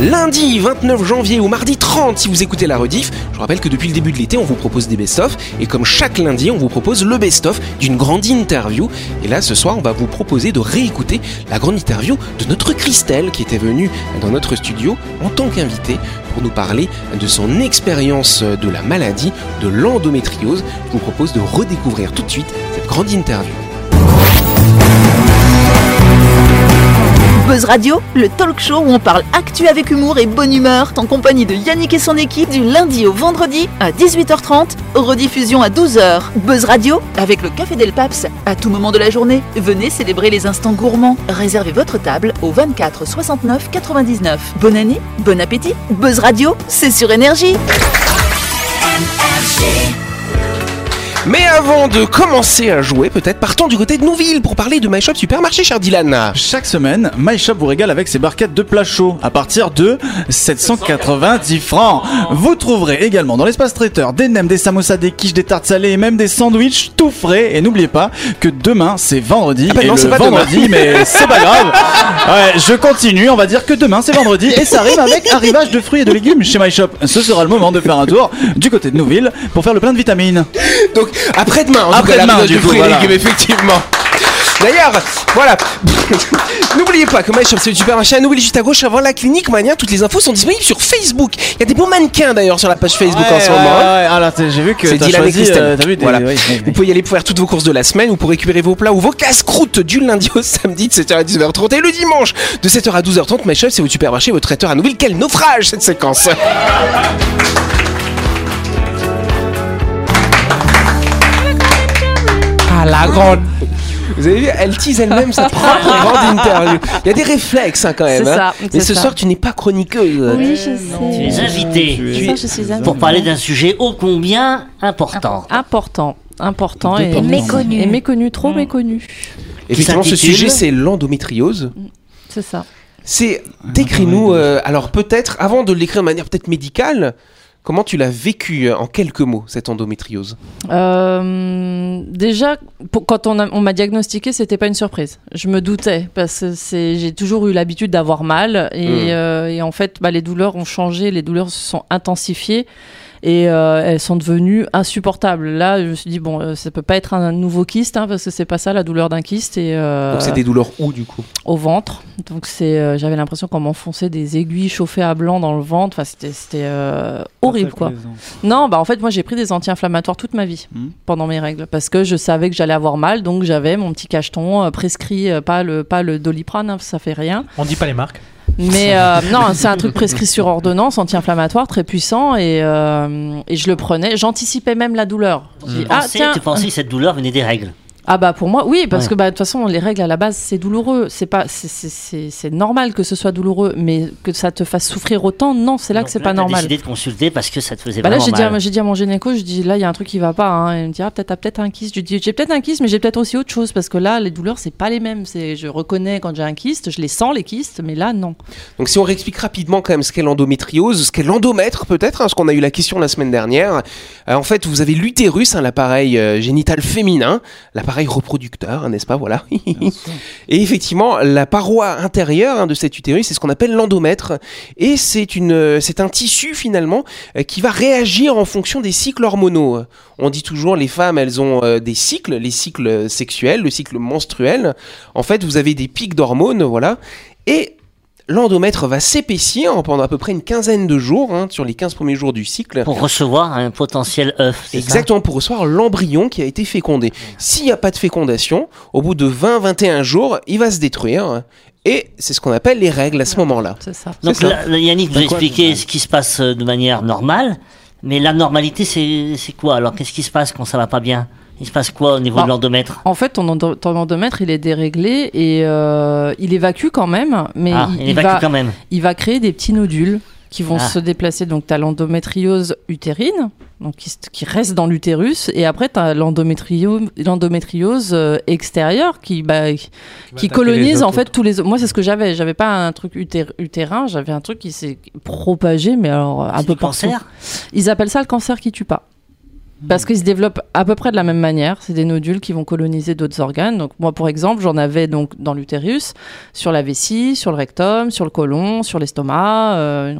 Lundi 29 janvier ou mardi 30 si vous écoutez la rediff. Je vous rappelle que depuis le début de l'été, on vous propose des best-of. Et comme chaque lundi, on vous propose le best-of d'une grande interview. Et là, ce soir, on va vous proposer de réécouter la grande interview de notre Christelle qui était venue dans notre studio en tant qu'invitée pour nous parler de son expérience de la maladie de l'endométriose. Je vous propose de redécouvrir tout de suite cette grande interview. Buzz Radio, le talk show où on parle actu avec humour et bonne humeur, en compagnie de Yannick et son équipe du lundi au vendredi à 18h30, rediffusion à 12h. Buzz Radio, avec le Café Del Paps, à tout moment de la journée. Venez célébrer les instants gourmands. Réservez votre table au 24 69 99. Bonne année, bon appétit. Buzz Radio, c'est sur énergie. Mais avant de commencer à jouer, peut-être partons du côté de Nouville pour parler de My Shop Supermarché, cher Dylan. Chaque semaine, MyShop vous régale avec ses barquettes de plats chauds à partir de 790 francs. Vous trouverez également dans l'espace traiteur des nems, des samosas, des quiches, des tartes salées et même des sandwichs tout frais. Et n'oubliez pas que demain c'est vendredi. Ah bah et non, le c'est pas demain. vendredi, mais c'est pas grave. Ouais, je continue. On va dire que demain c'est vendredi et ça arrive avec arrivage de fruits et de légumes chez MyShop. Ce sera le moment de faire un tour du côté de Nouville pour faire le plein de vitamines. Donc après-demain, en Après-demain, du de coup, et voilà. effectivement. D'ailleurs, voilà. N'oubliez pas que My Shop, c'est le supermarché à Nouville juste à gauche avant la clinique Mania. Toutes les infos sont disponibles sur Facebook. Il y a des beaux mannequins d'ailleurs sur la page Facebook en ce moment. hein. Ah là, t'as- j'ai vu que C'est Dylan et choisi, Christelle. euh, vu des- Voilà. oui, oui, Vous pouvez y aller pour faire toutes vos courses de la semaine ou pour récupérer vos plats ou vos casse-croûtes du lundi au samedi de 7h à 19h30 et le dimanche de 7h à 12h30. My Shop, c'est votre supermarché, votre traiteur à Nouville. Quel naufrage cette séquence Ah la grande Vous avez vu, elle tease elle-même sa propre grande interview. Il y a des réflexes hein, quand même. C'est hein. ça, Mais ce ça. soir, tu n'es pas chroniqueuse. Oui, je Tu sais. es Tu Ça, es- je suis invitée. pour parler d'un sujet ô combien important. important, important et Méconnu. et méconnu, trop méconnu. Effectivement, ce sujet, c'est l'endométriose. C'est ça. C'est décris-nous. euh, alors peut-être avant de l'écrire de manière peut-être médicale, comment tu l'as vécu euh, en quelques mots cette endométriose? Euh, déjà, pour- quand on, m'a diagnostiqué, c'était pas une surprise. Je me doutais parce que j'ai toujours eu l'habitude d'avoir mal et, Mm. euh, et en fait, bah, les douleurs ont changé, les douleurs se sont intensifiées et euh, elles sont devenues insupportables. Là, je me suis dit bon, euh, ça peut pas être un nouveau kyste hein, parce que c'est pas ça la douleur d'un kyste et euh, Donc c'est des douleurs où du coup? au ventre. Donc c'est, euh, j'avais l'impression qu'on m'enfonçait des aiguilles chauffées à blanc dans le ventre. Enfin, c'était, c'était euh, horrible quoi. Non, bah en fait, moi j'ai pris des anti-inflammatoires toute ma vie Hmm. pendant mes règles parce que je savais que j'allais avoir mal, donc j'avais mon petit cacheton euh, prescrit, euh, pas le pas le doliprane, hein, ça fait rien. On dit pas les marques. Mais euh, non, c'est un truc prescrit sur ordonnance, anti-inflammatoire, très puissant, et, euh, et je le prenais. J'anticipais même la douleur. Ah tiens, tu pensais que cette douleur venait des règles. Ah bah pour moi oui parce Ouais. que bah de toute façon les règles à la base c'est douloureux c'est pas c'est- c'est c'est c'est normal que ce soit douloureux mais que ça te fasse souffrir autant non c'est là Donc que c'est pas t'as normal décidé de consulter parce que ça te faisait Bah là, vraiment j'ai dit, j'ai dit à mon gynéco, je dis là, il y a un truc qui va pas. Hein. Il me dit, ah, peut-être, t'as peut-être un kyste. Je dis, j'ai peut-être un kyste, mais j'ai peut-être aussi autre chose parce que là, les douleurs, c'est pas les mêmes. C'est, je reconnais quand j'ai un kyste, je les sens les kystes, mais là, non. Donc si on réexplique rapidement quand même ce qu'est l'endométriose, ce qu'est l'endomètre peut-être, hein, parce qu'on a eu la question la semaine dernière. Euh, en fait, vous avez l'utérus, hein, l'appareil euh, génital féminin, l'appareil reproducteur, hein, n'est-ce pas Voilà. et effectivement, la paroi intérieure hein, de cet utérus, c'est ce qu'on appelle l'endomètre, et c'est une, euh, c'est un tissu finalement euh, qui va réagir en fonction des cycles hormonaux. On dit toujours les femmes, elles ont euh, des cycles, les cycles sexuels, le cycle menstruel. En fait, vous avez des pics d'hormones, voilà, et L'endomètre va s'épaissir pendant à peu près une quinzaine de jours, hein, sur les 15 premiers jours du cycle. Pour recevoir un potentiel œuf, ça Exactement, pour recevoir l'embryon qui a été fécondé. S'il n'y a pas de fécondation, au bout de 20-21 jours, il va se détruire. Et c'est ce qu'on appelle les règles à ce moment-là. C'est ça. Donc ça. là, Yannick vous normal ce qui se passe euh, de manière normale, mais la normalité c'est c'est quoi? Alors qu'est-ce qui se passe quand ça va pas bien? Il se passe quoi au niveau de l'endomètre? En fait, ton, endo- ton endomètre, il est déréglé et euh, il évacue quand même, mais Ah, il, il il évacue va, quand même. il va créer des petits nodules qui vont Ah. se déplacer. Donc, tu as l'endométriose utérine, donc qui, reste dans l'utérus, et après, tu as l'endométriose euh, extérieure qui, bah, qui colonise en fait tous les. Moi, c'est ce que j'avais. J'avais pas un truc utér- utérin, j'avais un truc qui s'est propagé, mais alors un C'est peu partout. cancer? Ils appellent ça le cancer qui tue pas. Parce qu'ils se développent à peu près de la même manière. C'est des nodules qui vont coloniser d'autres organes. Donc moi, pour exemple, j'en avais donc dans l'utérus, sur la vessie, sur le rectum, sur le côlon, sur l'estomac. euh,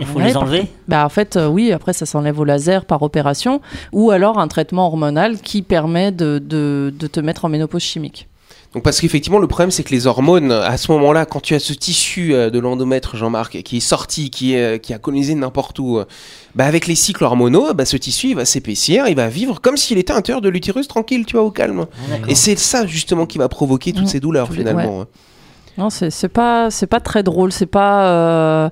il faut les enlever? Bah en fait, euh, oui. Après, ça s'enlève au laser par opération, ou alors un traitement hormonal qui permet de, de, de te mettre en ménopause chimique. Donc parce qu'effectivement le problème c'est que les hormones à ce moment-là quand tu as ce tissu euh, de l'endomètre Jean-Marc qui est sorti qui est qui a colonisé n'importe où euh, bah avec les cycles hormonaux bah ce tissu il va s'épaissir il va vivre comme s'il était à l'intérieur de l'utérus tranquille tu vois au calme Ah, d'accord. et c'est ça justement qui va provoquer toutes Mm. ces douleurs finalement Non, c'est c'est pas c'est pas très drôle. C'est pas euh,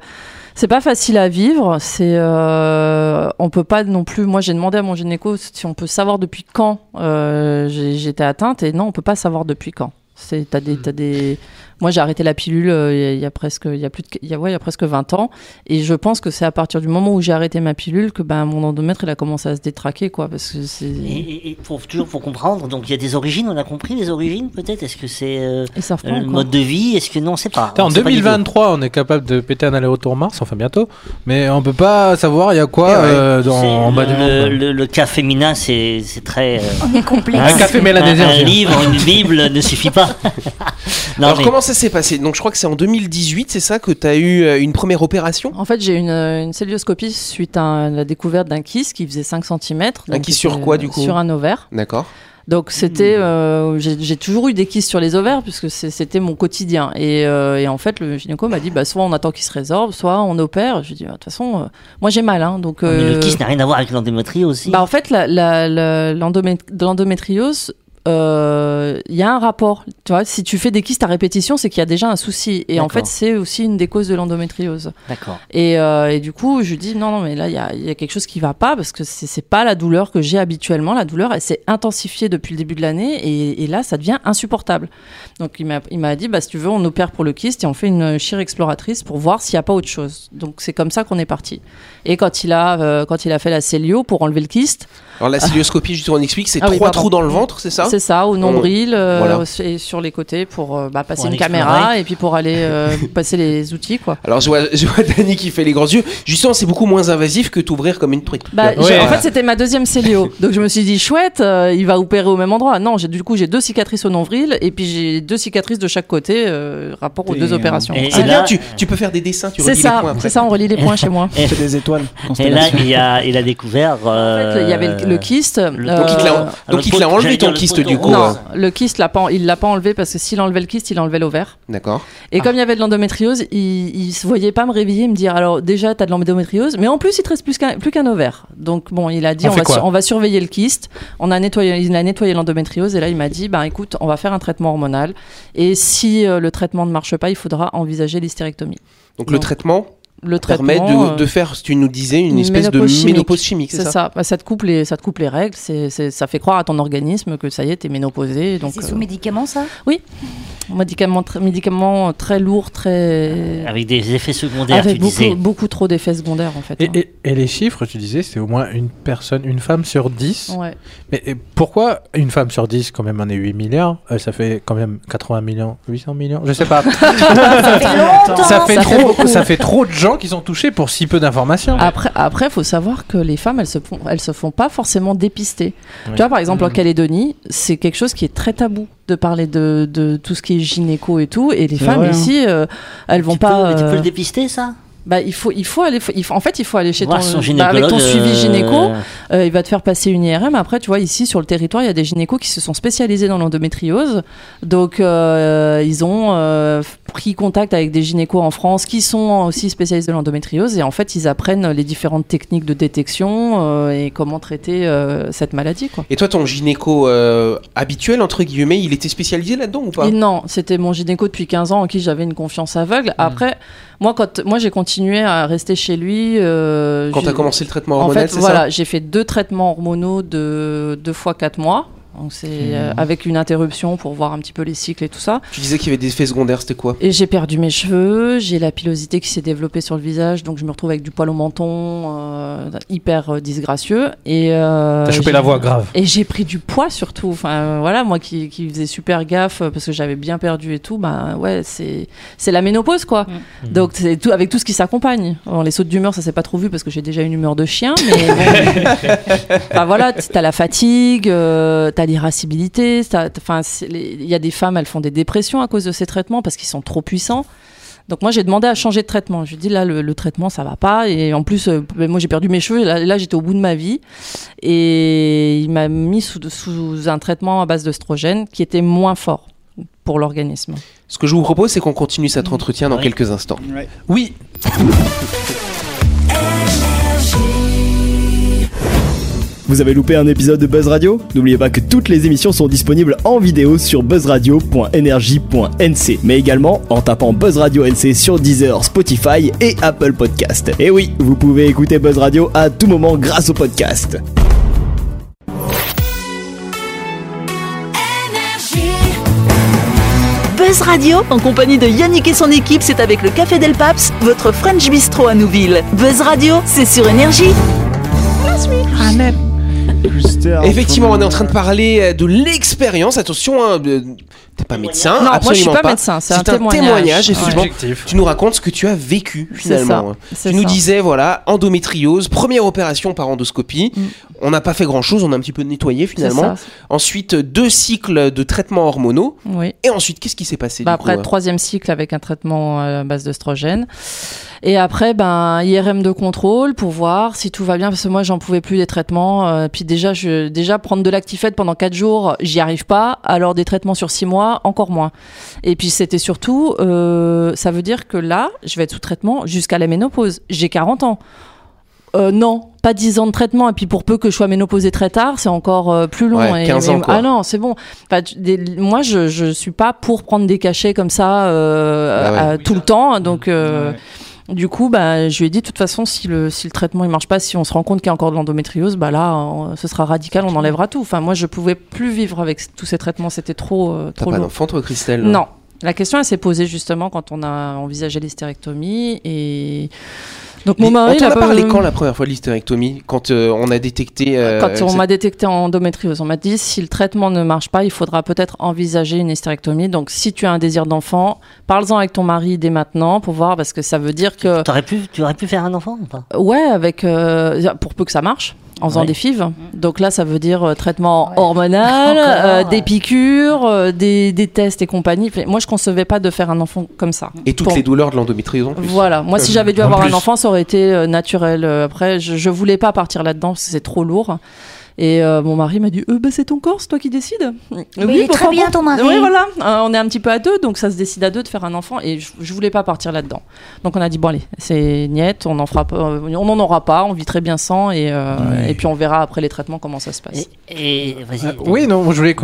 c'est pas facile à vivre. C'est euh, on peut pas non plus. Moi, j'ai demandé à mon gynéco si on peut savoir depuis quand euh, j'étais atteinte et non, on peut pas savoir depuis quand. C'est t'as des t'as des. Moi, j'ai arrêté la pilule euh, il y a- il y, a presque il y a plus de il y a, ouais, il y a presque 20 ans et je pense que c'est à partir du moment où j'ai arrêté ma pilule que ben mon endomètre il a commencé à se détraquer quoi parce que c'est Et, et- et pour, toujours pour comprendre, donc il y a des origines, on a compris les origines peut-être? Est-ce que c'est euh, ils savent pas le mode de vie? Est-ce que non, on sait pas. Attends, On en sait pas du tout. 2023, on est capable de péter un aller-retour Mars, enfin bientôt, mais on peut pas savoir il y a quoi Eh ouais. euh, dans, C'est en bas du le, monde. le, le cas féminin, c'est c'est très. euh, On est complexe. Un café un, mélanésien. un livre, une Bible ne suffit pas. non, alors mais- comment ça s'est passé donc je crois que c'est en 2018 c'est ça que tu as eu euh, une première opération? En fait, j'ai eu une, euh, une célioscopie suite à la découverte d'un kyste qui faisait 5 cm. Un kyste sur quoi, du coup? Sur un ovaire. d'accord Donc c'était, euh, j'ai j'ai toujours eu des kystes sur les ovaires puisque c'était mon quotidien. Et, euh, et en fait, le gynéco m'a dit, bah, soit on attend qu'il se résorbe, soit on opère. Je lui ai dit, bah, de toute façon, euh, moi j'ai mal. Hein, donc, mais euh, le kyste n'a rien à voir avec l'endométrie aussi. bah, en fait, la- l'endométriose, euh, il y a un rapport. Tu vois, si tu fais des kystes à répétition, c'est qu'il y a déjà un souci. Et en fait, c'est aussi une des causes de l'endométriose. D'accord. Et, euh, et du coup, je lui dis non, non, mais là, il y a, il y a quelque chose qui va pas parce que c'est pas la douleur que j'ai habituellement. La douleur, elle s'est intensifiée depuis le début de l'année et, et là, ça devient insupportable. Donc, il m'a il dit, bah, si tu veux, on opère pour le kyste et on fait une chire exploratrice pour voir s'il n'y a pas autre chose. Donc, c'est comme ça qu'on est parti. Et quand il a, euh, quand il a fait la cellio pour enlever le kyste, alors la cilioscopie justement on explique c'est Ah trois trous dans le ventre c'est ça? C'est ça, au nombril euh, Voilà. et sur les côtés pour euh, bah, passer Pour une caméra explorer. et puis pour aller euh, passer les outils, quoi. alors je vois, je vois Dani qui fait les grands yeux justement c'est beaucoup moins invasif que t'ouvrir comme une truite Bah, Ouais. en fait, c'était ma deuxième cellio. Donc, je me suis dit, chouette, euh, il va opérer au même endroit. Non, j'ai du coup, j'ai deux cicatrices au nombril et puis j'ai deux cicatrices de chaque côté, euh, rapport aux deux euh, opérations. c'est bien là- tu, tu peux faire des dessins tu relis les ça, points après c'est ça, on relie les points chez moi. Et, C'est des étoiles. et là, il a, il a découvert. En fait, il y avait le, le kyste. le- donc il te l'a euh, donc le il te l'a pot- enlevé ton le kyste poteau du coup rose. Non, euh, le kyste, l'a pas, il l'a pas enlevé parce que s'il enlevait le kyste, il enlevait l'ovaire. d'accord Et comme il y avait de l'endométriose, il, il se voyait pas me réveiller et me dire alors déjà t'as de l'endométriose, mais en plus il te reste plus qu'un plus qu'un ovaire. Donc bon, il a dit On va, quoi sur- on va surveiller le kyste. On a nettoyé, il a nettoyé l'endométriose et là il m'a dit bah écoute, on va faire un traitement hormonal et si euh, le traitement ne marche pas, il faudra envisager l'hystérectomie. donc le traitement Le permet traitement de, euh, de faire tu nous disais une, espèce de ménopause chimique. ménopause chimique c'est ça, ça. Bah, ça te coupe les ça te coupe les règles, c'est c'est- ça fait croire à ton organisme que ça y est, t'es ménopausée. Donc C'est sous euh, médicaments, ça? Médicaments très médicaments très lourds, très Avec des effets secondaires, avec tu beaucoup, disais. beaucoup trop d'effets secondaires en fait. Et, hein. et- et les chiffres, tu disais, c'est au moins une personne, une femme sur 10. Ouais. Mais pourquoi une femme sur 10, quand même, on est 8 milliards euh, Ça fait quand même 80 millions, 800 millions Je sais pas. Ça fait longtemps. ça, fait ça fait trop, beaucoup. ça fait trop de gens qui sont touchés pour si peu d'informations. Après, après, faut savoir que les femmes, elles se font, elles se font pas forcément dépister. Oui. Tu vois, par exemple, en Mhm. Calédonie, c'est quelque chose qui est très tabou de parler de, de tout ce qui est gynéco et tout. Et les femmes vrai, hein. ici, euh, elles vont Tu pas. peux, tu peux euh, le dépister, ça? bah, il faut, il faut aller. Il faut, en fait, il faut aller chez Voir ton, bah, avec ton gynécologue, suivi euh, gynéco. Euh, il va te faire passer une IRM. Après, tu vois, ici sur le territoire, il y a des gynécos qui se sont spécialisés dans l'endométriose. Donc, euh, ils ont euh, pris contact avec des gynécos en France qui sont aussi spécialisés de l'endométriose. Et en fait, ils apprennent les différentes techniques de détection euh, et comment traiter euh, cette maladie. Quoi. et toi ton gynéco euh, habituel entre guillemets il était spécialisé là-dedans ou pas? Et non, c'était mon gynéco depuis 15 ans en qui j'avais une confiance aveugle. Hmm. Après, moi, quand moi j'ai continué à rester chez lui. quand j'ai- t'as commencé le traitement En hormonal fait, c'est voilà, j'ai fait deux traitements hormonaux de deux fois quatre mois. Donc c'est euh, avec une interruption pour voir un petit peu les cycles et tout ça. Tu disais qu'il y avait des effets secondaires, c'était quoi? Et j'ai perdu mes cheveux, j'ai la pilosité qui s'est développée sur le visage, donc je me retrouve avec du poil au menton, euh, hyper euh, disgracieux. Et euh, T'as chopé la voix grave. Et j'ai pris du poids surtout. Enfin voilà, moi qui, qui faisais super gaffe parce que j'avais bien perdu et tout, bah ouais, c'est c'est la ménopause quoi. Donc c'est tout avec tout ce qui s'accompagne. Bon, les sautes d'humeur, ça s'est pas trop vu parce que j'ai déjà une humeur de chien, mais bon. Enfin, voilà, t'as la fatigue, euh, t'as l'irascibilité, enfin il y a des femmes, elles font des dépressions à cause de ces traitements parce qu'ils sont trop puissants. Donc moi j'ai demandé à changer de traitement. Je lui ai dit là le, le traitement ça va pas et en plus euh, ben, moi j'ai perdu mes cheveux là, là, j'étais au bout de ma vie et il m'a mis sous, sous un traitement à base d'œstrogène qui était moins fort pour l'organisme. Ce que je vous propose, c'est qu'on continue cet entretien dans quelques instants. Oui. Vous avez loupé un épisode de Buzz Radio? N'oubliez pas que toutes les émissions sont disponibles en vidéo sur buzzradio.energie.nc, mais également en tapant Buzz Radio NC sur Deezer, Spotify et Apple Podcast. Et oui, vous pouvez écouter Buzz Radio à tout moment grâce au podcast. Buzz Radio, en compagnie de Yannick et son équipe, c'est avec le Café Del Paps, votre French Bistro à Nouville. Buzz Radio, c'est sur Énergie. Effectivement, on est en train de parler euh, de l'expérience. Attention, hein, t'es pas médecin? Non, moi, je absolument suis pas médecin, c'est un un témoignage. témoignage. Effectivement. Subjectif. Tu nous racontes ce que tu as vécu finalement. ça, Tu nous ça. disais, voilà, endométriose, première opération par endoscopie. Mm. On n'a pas fait grand chose, on a un petit peu nettoyé finalement. Ensuite, deux cycles de traitements hormonaux. Oui. Et ensuite, qu'est-ce qui s'est passé Bah du après, coup, euh troisième cycle avec un traitement à base d'œstrogène. Et après, ben, IRM de contrôle pour voir si tout va bien, parce que moi, j'en pouvais plus des traitements. euh, puis déjà, je, déjà prendre de l'actifette pendant quatre jours, j'y arrive pas. Alors des traitements sur six mois, encore moins. Et puis c'était surtout, euh, ça veut dire que là, je vais être sous traitement jusqu'à la ménopause. J'ai 40 ans. Euh, non, pas 10 ans de traitement. Et puis pour peu que je sois ménopausée très tard, c'est encore euh, plus long. Ouais, Et- 15 ans, et- quoi. Ah non, c'est bon. Enfin, tu- des- moi, je, je suis pas pour prendre des cachets comme ça euh, Bah ouais. à- tout le temps. Donc, euh, du coup, bah, je lui ai dit, de toute façon, si le, si le traitement il marche pas, si on se rend compte qu'il y a encore de l'endométriose, bah là, on- ce sera radical, on enlèvera tout. Enfin, moi, je pouvais plus vivre avec tous ces traitements. C'était trop, euh, T'as trop pas lourd. d'enfant, toi, Christelle? Non. La question, elle s'est posée justement quand on a envisagé l'hystérectomie et donc mon mari, on a parlé pas- quand la première fois de l'hystérectomie Quand euh, on a détecté. euh, quand on m'a détecté endométriose, on m'a dit si le traitement ne marche pas, il faudra peut-être envisager une hystérectomie. Donc si tu as un désir d'enfant, parle-en avec ton mari dès maintenant pour voir parce que ça veut dire que T'aurais pu, tu aurais pu faire un enfant ou pas? Ouais, avec euh, pour peu que ça marche. En faisant Ouais. des FIV. Donc là, ça veut dire euh, traitement Ouais. hormonal, Encore, euh, ouais. des piqûres, euh, des, des tests et compagnie. Moi, je concevais pas de faire un enfant comme ça. Et toutes Pour- les douleurs de l'endométriose en plus. Voilà, moi si j'avais dû en avoir plus. un enfant, ça aurait été euh, naturel. Après, je, je voulais pas partir là-dedans parce que c'est trop lourd. Et euh, mon mari m'a dit euh, bah, c'est ton corps, c'est toi qui décides. Mais il est très bien, ton mari. Oui, voilà. Euh, on est un petit peu à deux, donc ça se décide à deux de faire un enfant. Et je, je voulais pas partir là-dedans. Donc on a dit bon allez, c'est niette, on en fera pas, euh, on n'en aura pas, on vit très bien sans, et, euh, et puis on verra après les traitements comment ça se passe. Et, et vas-y. Euh, oui, non, je voulais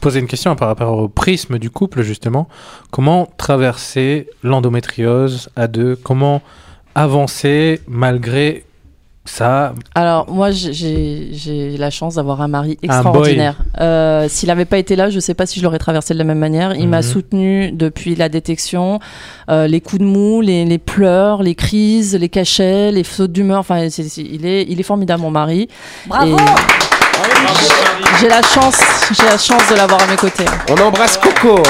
poser une question par rapport au prisme du couple, justement. Comment traverser l'endométriose à deux? Comment avancer malgré ça Alors moi j'ai- la chance d'avoir un mari extraordinaire. Euh, S'il n'avait pas été là, je sais pas si je l'aurais traversé de la même manière. Il m'a Mhm. soutenu depuis la détection, euh, les coups de mou, les, les pleurs, les crises, les cachets, les sautes d'humeur. Enfin, il est il est formidable mon mari. Bravo Et J'ai la chance j'ai la chance de l'avoir à mes côtés. On embrasse Coco.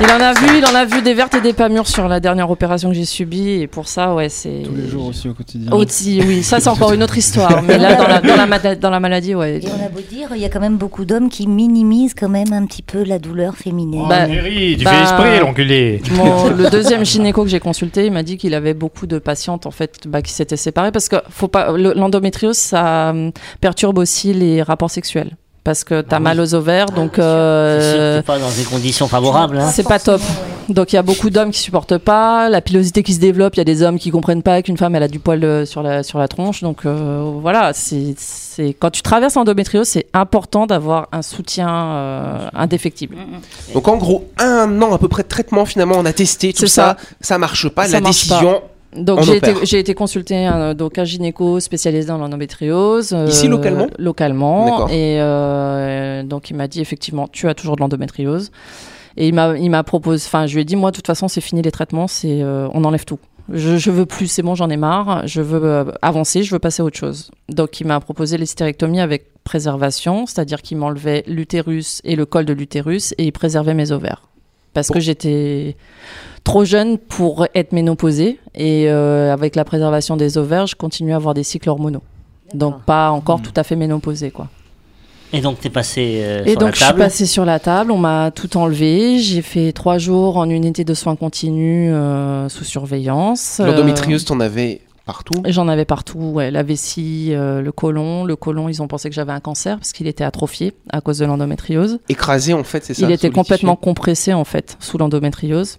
Il en a vu il en a vu des vertes et des pas mûres sur la dernière opération que j'ai subie et pour ça ouais c'est Tous les jours aussi au quotidien. aussi oui ça c'est encore une autre histoire mais là dans la, dans la, mala- dans la maladie ouais Et on a beau dire, il y a quand même beaucoup d'hommes qui minimisent quand même un petit peu la douleur féminine. Bah, tu bah, fais esprit, l'enculé Mon- le deuxième gynéco que j'ai consulté, il m'a dit qu'il avait beaucoup de patientes en fait bah, qui s'étaient séparées parce que faut pas le- l'endométriose ça hum, perturbe aussi les rapports parce que t'as Ah oui. mal aux ovaires donc C'est sûr que euh, t'es pas dans des conditions favorables. Hein. c'est pas top. Donc il y a beaucoup d'hommes qui supportent pas la pilosité qui se développe. Il y a des hommes qui comprennent pas qu'une femme elle a du poil euh, sur la sur la tronche. Donc euh, voilà, c'est c'est quand tu traverses l'endométriose, c'est important d'avoir un soutien euh, indéfectible. Donc en gros, un an à peu près de traitement finalement, on a testé tout C'est ça. ça. ça, marche pas. Ça la marche décision, Donc j'ai été, j'ai été consultée un, donc un gynéco spécialisé dans l'endométriose. euh, Ici, localement Localement. Et euh, donc il m'a dit effectivement, tu as toujours de l'endométriose. Et il m'a, il m'a proposé, enfin je lui ai dit, moi de toute façon c'est fini les traitements, c'est, euh, on enlève tout. Je, je veux plus, c'est bon, j'en ai marre. Je veux euh, avancer, je veux passer à autre chose. Donc il m'a proposé l'hystérectomie avec préservation, c'est-à-dire qu'il m'enlevait l'utérus et le col de l'utérus et il préservait mes ovaires. Parce que j'étais trop jeune pour être ménopausée et euh, avec la préservation des ovaires, je continue à avoir des cycles hormonaux. Donc pas encore tout à fait ménopausée quoi. Et donc, t'es passé euh, Et sur donc la je suis table. passée sur la table, on m'a tout enlevé, j'ai fait trois jours en unité de soins continus euh, sous surveillance. L'endométriose, t'en avais partout. J'en avais partout, ouais, la vessie, euh, le côlon. Le côlon, ils ont pensé que j'avais un cancer parce qu'il était atrophié à cause de l'endométriose. Écrasé, en fait, c'est ça Il était complètement compressé en fait sous l'endométriose.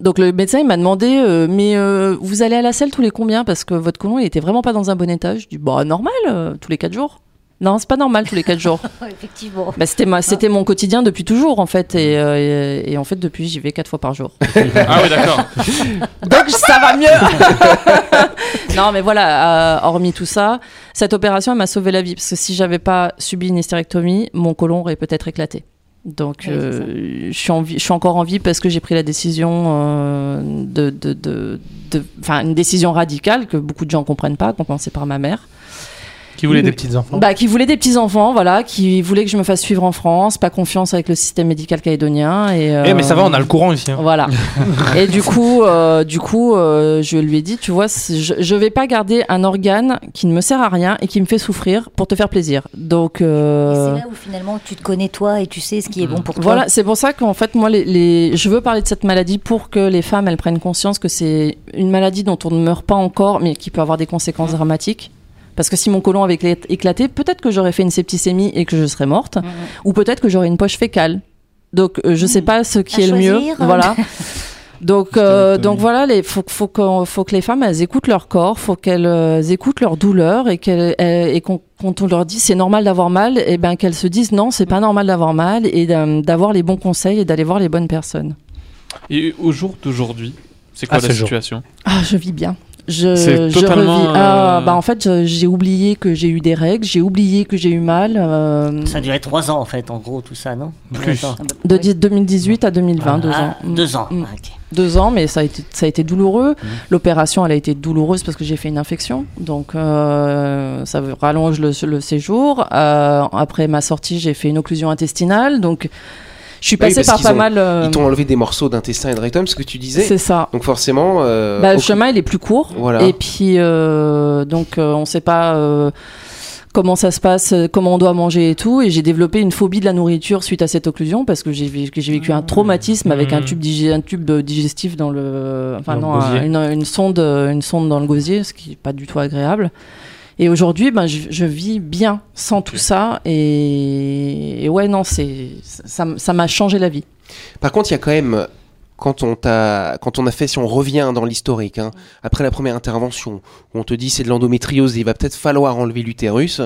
Donc le médecin il m'a demandé euh, mais euh, vous allez à la selle tous les combien? Parce que votre côlon il était vraiment pas dans un bon état. Je dis bah normal tous les quatre jours. Non c'est pas normal tous les quatre jours. Effectivement. Bah, c'était ma c'était mon quotidien depuis toujours en fait et, euh, et, et en fait depuis j'y vais quatre fois par jour. Ah oui, d'accord. Donc ça va mieux. non mais voilà, euh, hormis tout ça, cette opération elle m'a sauvé la vie parce que si j'avais pas subi une hystérectomie, mon côlon aurait peut-être éclaté. Donc Oui, euh, je suis en vie- je suis encore en vie parce que j'ai pris la décision euh, de de de de- enfin une décision radicale que beaucoup de gens comprennent pas, commencé par ma mère. Qui voulait des petits enfants Bah, qui voulait des petits enfants, voilà, qui voulait que je me fasse suivre en France, pas confiance avec le système médical calédonien et. Eh, mais ça va, euh, on a le courant ici. hein. voilà. et du coup, euh, du coup, euh, je lui ai dit, tu vois, je, je vais pas garder un organe qui ne me sert à rien et qui me fait souffrir pour te faire plaisir. Donc euh, c'est là où finalement tu te connais toi et tu sais ce qui est bon pour toi. voilà, c'est pour ça qu'en fait, moi, les, les- je veux parler de cette maladie pour que les femmes, elles prennent conscience que c'est une maladie dont on ne meurt pas encore, mais qui peut avoir des conséquences dramatiques. Parce que si mon côlon avait écla- éclaté, peut-être que j'aurais fait une septicémie et que je serais morte, Mhm. ou peut-être que j'aurais une poche fécale. Donc, euh, je sais pas ce qui À est le mieux. choisir. Voilà. Donc, euh, donc voilà, il faut, faut, qu'on- faut que les femmes elles écoutent leur corps, faut qu'elles euh, écoutent leur douleur et qu'elles elles- et qu'on- quand on leur dit c'est normal d'avoir mal, et ben qu'elles se disent non c'est pas normal d'avoir mal et d'a- d'avoir les bons conseils et d'aller voir les bonnes personnes. Et au jour d'aujourd'hui, c'est quoi Ah, la ce jour. situation? Ah je vis bien. Je, C'est je revis. Ah, euh, bah en fait j'ai oublié que j'ai eu des règles, j'ai oublié que j'ai eu mal. euh, Ça a duré trois ans en fait, en gros, tout ça, non? Plus. Attends. de 10 2018 à 2020, deux Ah, ans. Mm. Deux ans. Mm. ah, ok. deux ans, mais ça a été, ça a été douloureux. L'opération, elle a été douloureuse parce que j'ai fait une infection, donc euh, ça rallonge le, le séjour. Euh, après ma sortie, j'ai fait une occlusion intestinale, donc je suis oui, passée par pas ont- mal. euh, Ils t'ont enlevé des morceaux d'intestin et de rectum, ce que tu disais. c'est ça. Donc forcément. euh, Bah, le chemin, il est plus court. Voilà. Et puis, euh, donc, euh, on ne sait pas euh, comment ça se passe, comment on doit manger et tout. Et j'ai développé une phobie de la nourriture suite à cette occlusion parce que j'ai vécu un traumatisme avec un Mhm. tube, un digestif dans le. Enfin, Dans non, le gosier. un- une, une sonde, une sonde dans le gosier, ce qui n'est pas du tout agréable. Et aujourd'hui, ben, je, je vis bien sans tout ça. Et, et ouais, non, c'est ça m'a changé la vie. Par contre, il y a quand même, quand on, t'a, quand on a fait, si on revient dans l'historique, hein, après la première intervention, où on te dit c'est de l'endométriose il va peut-être falloir enlever l'utérus,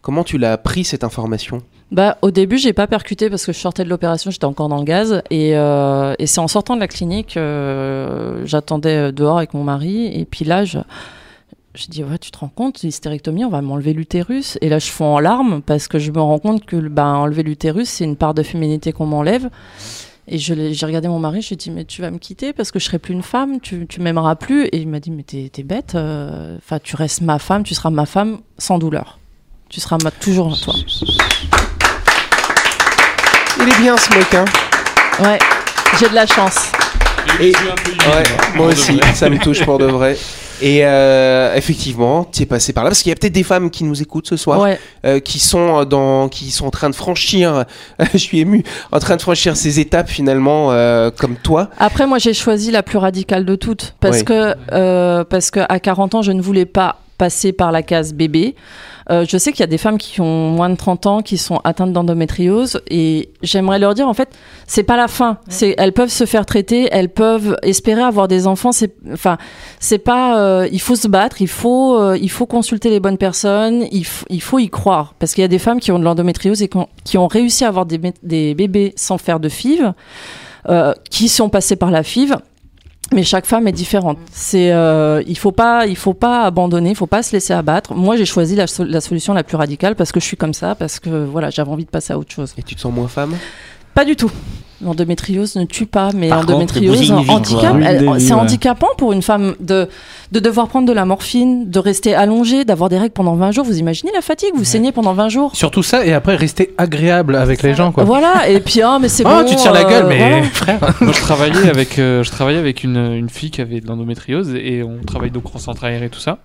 comment tu l'as pris cette information? Bah, au début, j'ai pas percuté parce que je sortais de l'opération, j'étais encore dans le gaz. Et, euh, et c'est en sortant de la clinique, euh, j'attendais dehors avec mon mari. Et puis là, je, je dis, ouais, tu te rends compte, l'hystérectomie, on va m'enlever l'utérus. Et là, je fonds en larmes parce que je me rends compte que bah, enlever l'utérus, c'est une part de féminité qu'on m'enlève. Et j'ai regardé mon mari, je lui ai dit, mais tu vas me quitter parce que je serai plus une femme, tu, tu m'aimeras plus. Et il m'a dit, mais t'es t'es bête, euh, enfin, tu restes ma femme, tu seras ma femme sans douleur. Tu seras ma, toujours toi. Il est bien ce mec, hein Ouais, j'ai de la chance. Et- Ouais, moi aussi, ça me touche pour de vrai. Et euh, effectivement, tu es passé par là parce qu'il y a peut-être des femmes qui nous écoutent ce soir, Ouais, euh, qui sont dans, qui sont en train de franchir. je suis ému, en train de franchir ces étapes finalement, euh, comme toi. Après, moi, j'ai choisi la plus radicale de toutes parce Oui. que euh, parce que à 40 ans, je ne voulais pas passer par la case bébé. Euh, je sais qu'il y a des femmes qui ont moins de 30 ans qui sont atteintes d'endométriose et j'aimerais leur dire en fait, c'est pas la fin. C'est elles peuvent se faire traiter, elles peuvent espérer avoir des enfants. C'est enfin, c'est pas. euh, il faut se battre, il faut euh, il faut consulter les bonnes personnes, il, il faut y croire parce qu'il y a des femmes qui ont de l'endométriose et qui ont, qui ont réussi à avoir des, des bébés sans faire de FIV, euh, qui sont passées par la FIV mais chaque femme est différente. C'est, euh, il faut pas, il faut pas abandonner, il faut pas se laisser abattre. Moi, j'ai choisi la, la solution la plus radicale parce que je suis comme ça, parce que voilà, j'avais envie de passer à autre chose. Et tu te sens moins femme? Pas du tout. L'endométriose ne tue pas, mais l'endométriose handicap. C'est handicapant pour une femme de, de devoir prendre de la morphine, de rester allongée, d'avoir des règles pendant 20 jours. Vous imaginez la fatigue Vous saignez pendant 20 jours Surtout ça, et après rester agréable avec les gens, quoi. Voilà, et puis, oh, mais c'est Oh, bon. tu tires la euh, gueule, mais voilà. frère. Moi, je travaillais avec, euh, je travaillais avec une, une fille qui avait de l'endométriose et on travaille donc en centre aéré et tout ça.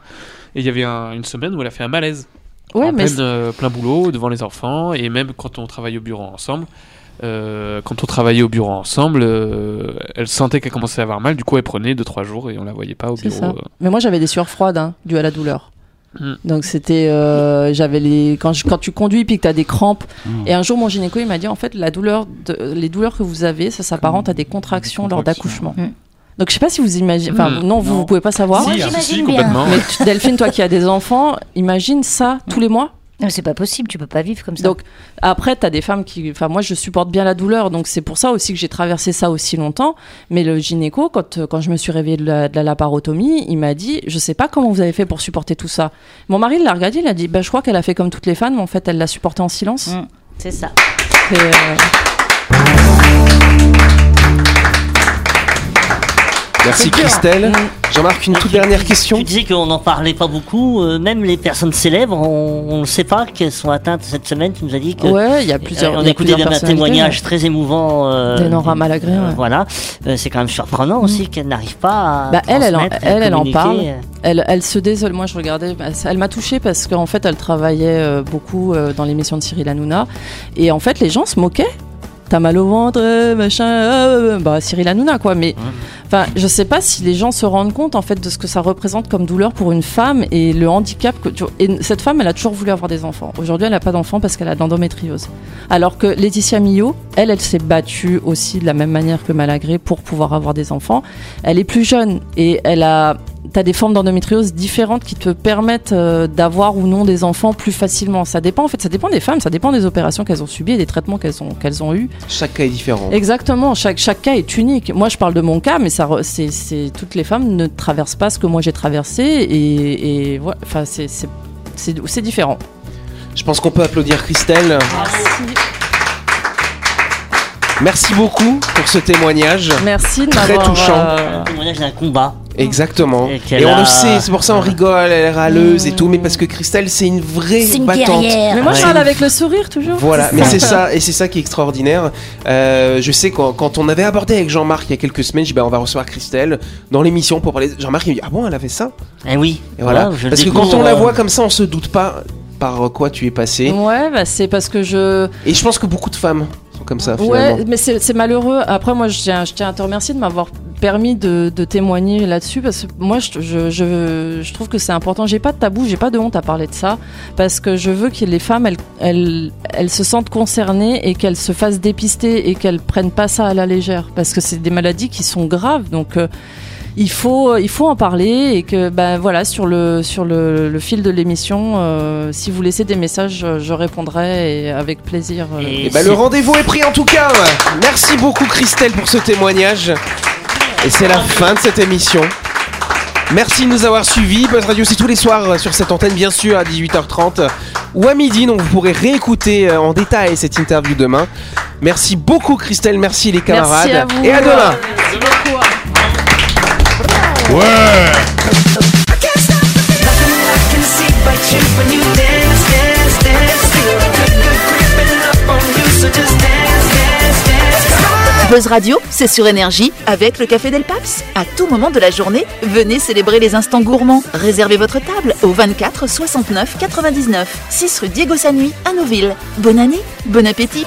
Et il y avait un- une semaine où elle a fait un malaise. Ouais, en mais pleine, euh, plein boulot, devant les enfants. Et même quand on travaille au bureau ensemble, euh, quand on travaillait au bureau ensemble, euh, elle sentait qu'elle commençait à avoir mal. Du coup, elle prenait 2-3 jours et on la voyait pas au bureau. ça. Mais moi, j'avais des sueurs froides hein, dues à la douleur. Hmm. Donc c'était, euh, j'avais les quand, je- quand tu conduis puis que tu as des crampes. Hmm. Et un jour, mon gynéco il m'a dit en fait la douleur, de, les douleurs que vous avez, ça s'apparente à des contractions lors d'accouchement. Hmm. Donc je sais pas si vous imaginez, enfin Hmm. non, vous, vous pouvez pas savoir. Moi, Si, j'imagine si, bien. complètement. Mais tu- Delphine, toi qui as des enfants, imagine ça tous les mois. C'est pas possible, tu peux pas vivre comme ça. Donc après, tu as des femmes qui. Enfin, moi, je supporte bien la douleur, donc c'est pour ça aussi que j'ai traversé ça aussi longtemps. Mais le gynéco, quand, euh, quand je me suis réveillée de la, de la laparotomie, il m'a dit Je sais pas comment vous avez fait pour supporter tout ça. Mon mari l'a regardé, il a dit bah, Je crois qu'elle a fait comme toutes les femmes, mais en fait, elle l'a supporté en silence. Mm, c'est ça. Et, euh, Merci. Christelle. Mm. Jean-Marc, une toute dernière question. Tu disais qu'on n'en parlait pas beaucoup, euh, même les personnes célèbres, on ne sait pas qu'elles sont atteintes cette semaine. Tu nous as dit que. Ouais, il y a plusieurs. Euh, on il y a écouté plusieurs même un personnalités, témoignage ouais. très émouvant. euh, D'Enora Malagré, euh, ouais. Voilà, Euh, c'est quand même surprenant aussi qu'elle n'arrive pas à. Bah, elle, elle en- elle, elle en parle. Elle, elle se désole. Moi, je regardais. bah, Elle m'a touchée parce qu'en fait, elle travaillait euh, beaucoup euh, dans l'émission de Cyril Hanouna. Et en fait, les gens se moquaient. T'as mal au ventre, euh, machin. euh, euh, bah, Cyril Hanouna, quoi. Mais enfin, je sais pas si les gens se rendent compte en fait de ce que ça représente comme douleur pour une femme et le handicap que. tu. Et cette femme, elle a toujours voulu avoir des enfants. Aujourd'hui, elle n'a pas d'enfants parce qu'elle a de l'endométriose. Alors que Laetitia Millot, elle, elle s'est battue aussi de la même manière que Malagré pour pouvoir avoir des enfants. Elle est plus jeune et elle a. T'as des formes d'endométriose différentes qui te permettent euh, d'avoir ou non des enfants plus facilement. Ça dépend en fait, ça dépend des femmes, ça dépend des opérations qu'elles ont subies et des traitements qu'elles ont qu'elles ont eu. Chaque cas est différent. Exactement, chaque chaque cas est unique. Moi, je parle de mon cas, mais ça, c'est c'est toutes les femmes ne traversent pas ce que moi j'ai traversé et, et voilà. Enfin, c'est c'est c'est c'est différent. Je pense qu'on peut applaudir Christelle. Merci beaucoup pour ce témoignage. Merci de Très m'avoir. touchant. euh, Un témoignage d'un combat. Exactement. Et on a- le sait, c'est pour ça on rigole, elle est râleuse et tout, mais parce que Christelle, c'est une vraie C'est une battante. guerrière. Mais moi, je Ouais. parle avec le sourire toujours. Voilà, mais c'est ça, et c'est ça qui est extraordinaire. Euh, je sais quand, quand on avait abordé avec Jean-Marc il y a quelques semaines, j'ai dit bah, on va recevoir Christelle dans l'émission pour parler. Jean-Marc il me dit ah bon elle avait ça? Eh oui. Et voilà. Parce que quand on la voit comme ça, on se doute pas par quoi tu es passé. Ouais, bah, c'est parce que je. Et je pense que beaucoup de femmes sont comme ça finalement. Ouais, mais c'est c'est malheureux. Après, moi, je tiens, je tiens à te remercier de m'avoir permis de, de témoigner là-dessus parce que moi, je, je, je, je trouve que c'est important. J'ai pas de tabou, j'ai pas de honte à parler de ça parce que je veux que les femmes, elles, elles, elles se sentent concernées et qu'elles se fassent dépister et qu'elles prennent pas ça à la légère parce que c'est des maladies qui sont graves. Donc, euh, il faut, il faut en parler et que ben voilà sur le sur le, le fil de l'émission, euh, si vous laissez des messages, je- je répondrai et avec plaisir. euh, Et Et c'est- le rendez-vous est pris en tout cas. Merci beaucoup Christelle pour ce témoignage. Et c'est la fin de cette émission. Merci de nous avoir suivis. Buzz Radio, c'est tous les soirs sur cette antenne, bien sûr, à 18h30 ou à midi. Donc vous pourrez réécouter euh, en détail cette interview demain. Merci beaucoup Christelle, merci les camarades. Merci à vous. Et à demain. Merci beaucoup. Buzz Radio, c'est sur énergie avec le Café Del Paps. À tout moment de la journée, venez célébrer les instants gourmands. Réservez votre table au 24 69 99, 6 rue Diego Sanui à Nouville. Bonne année, bon appétit.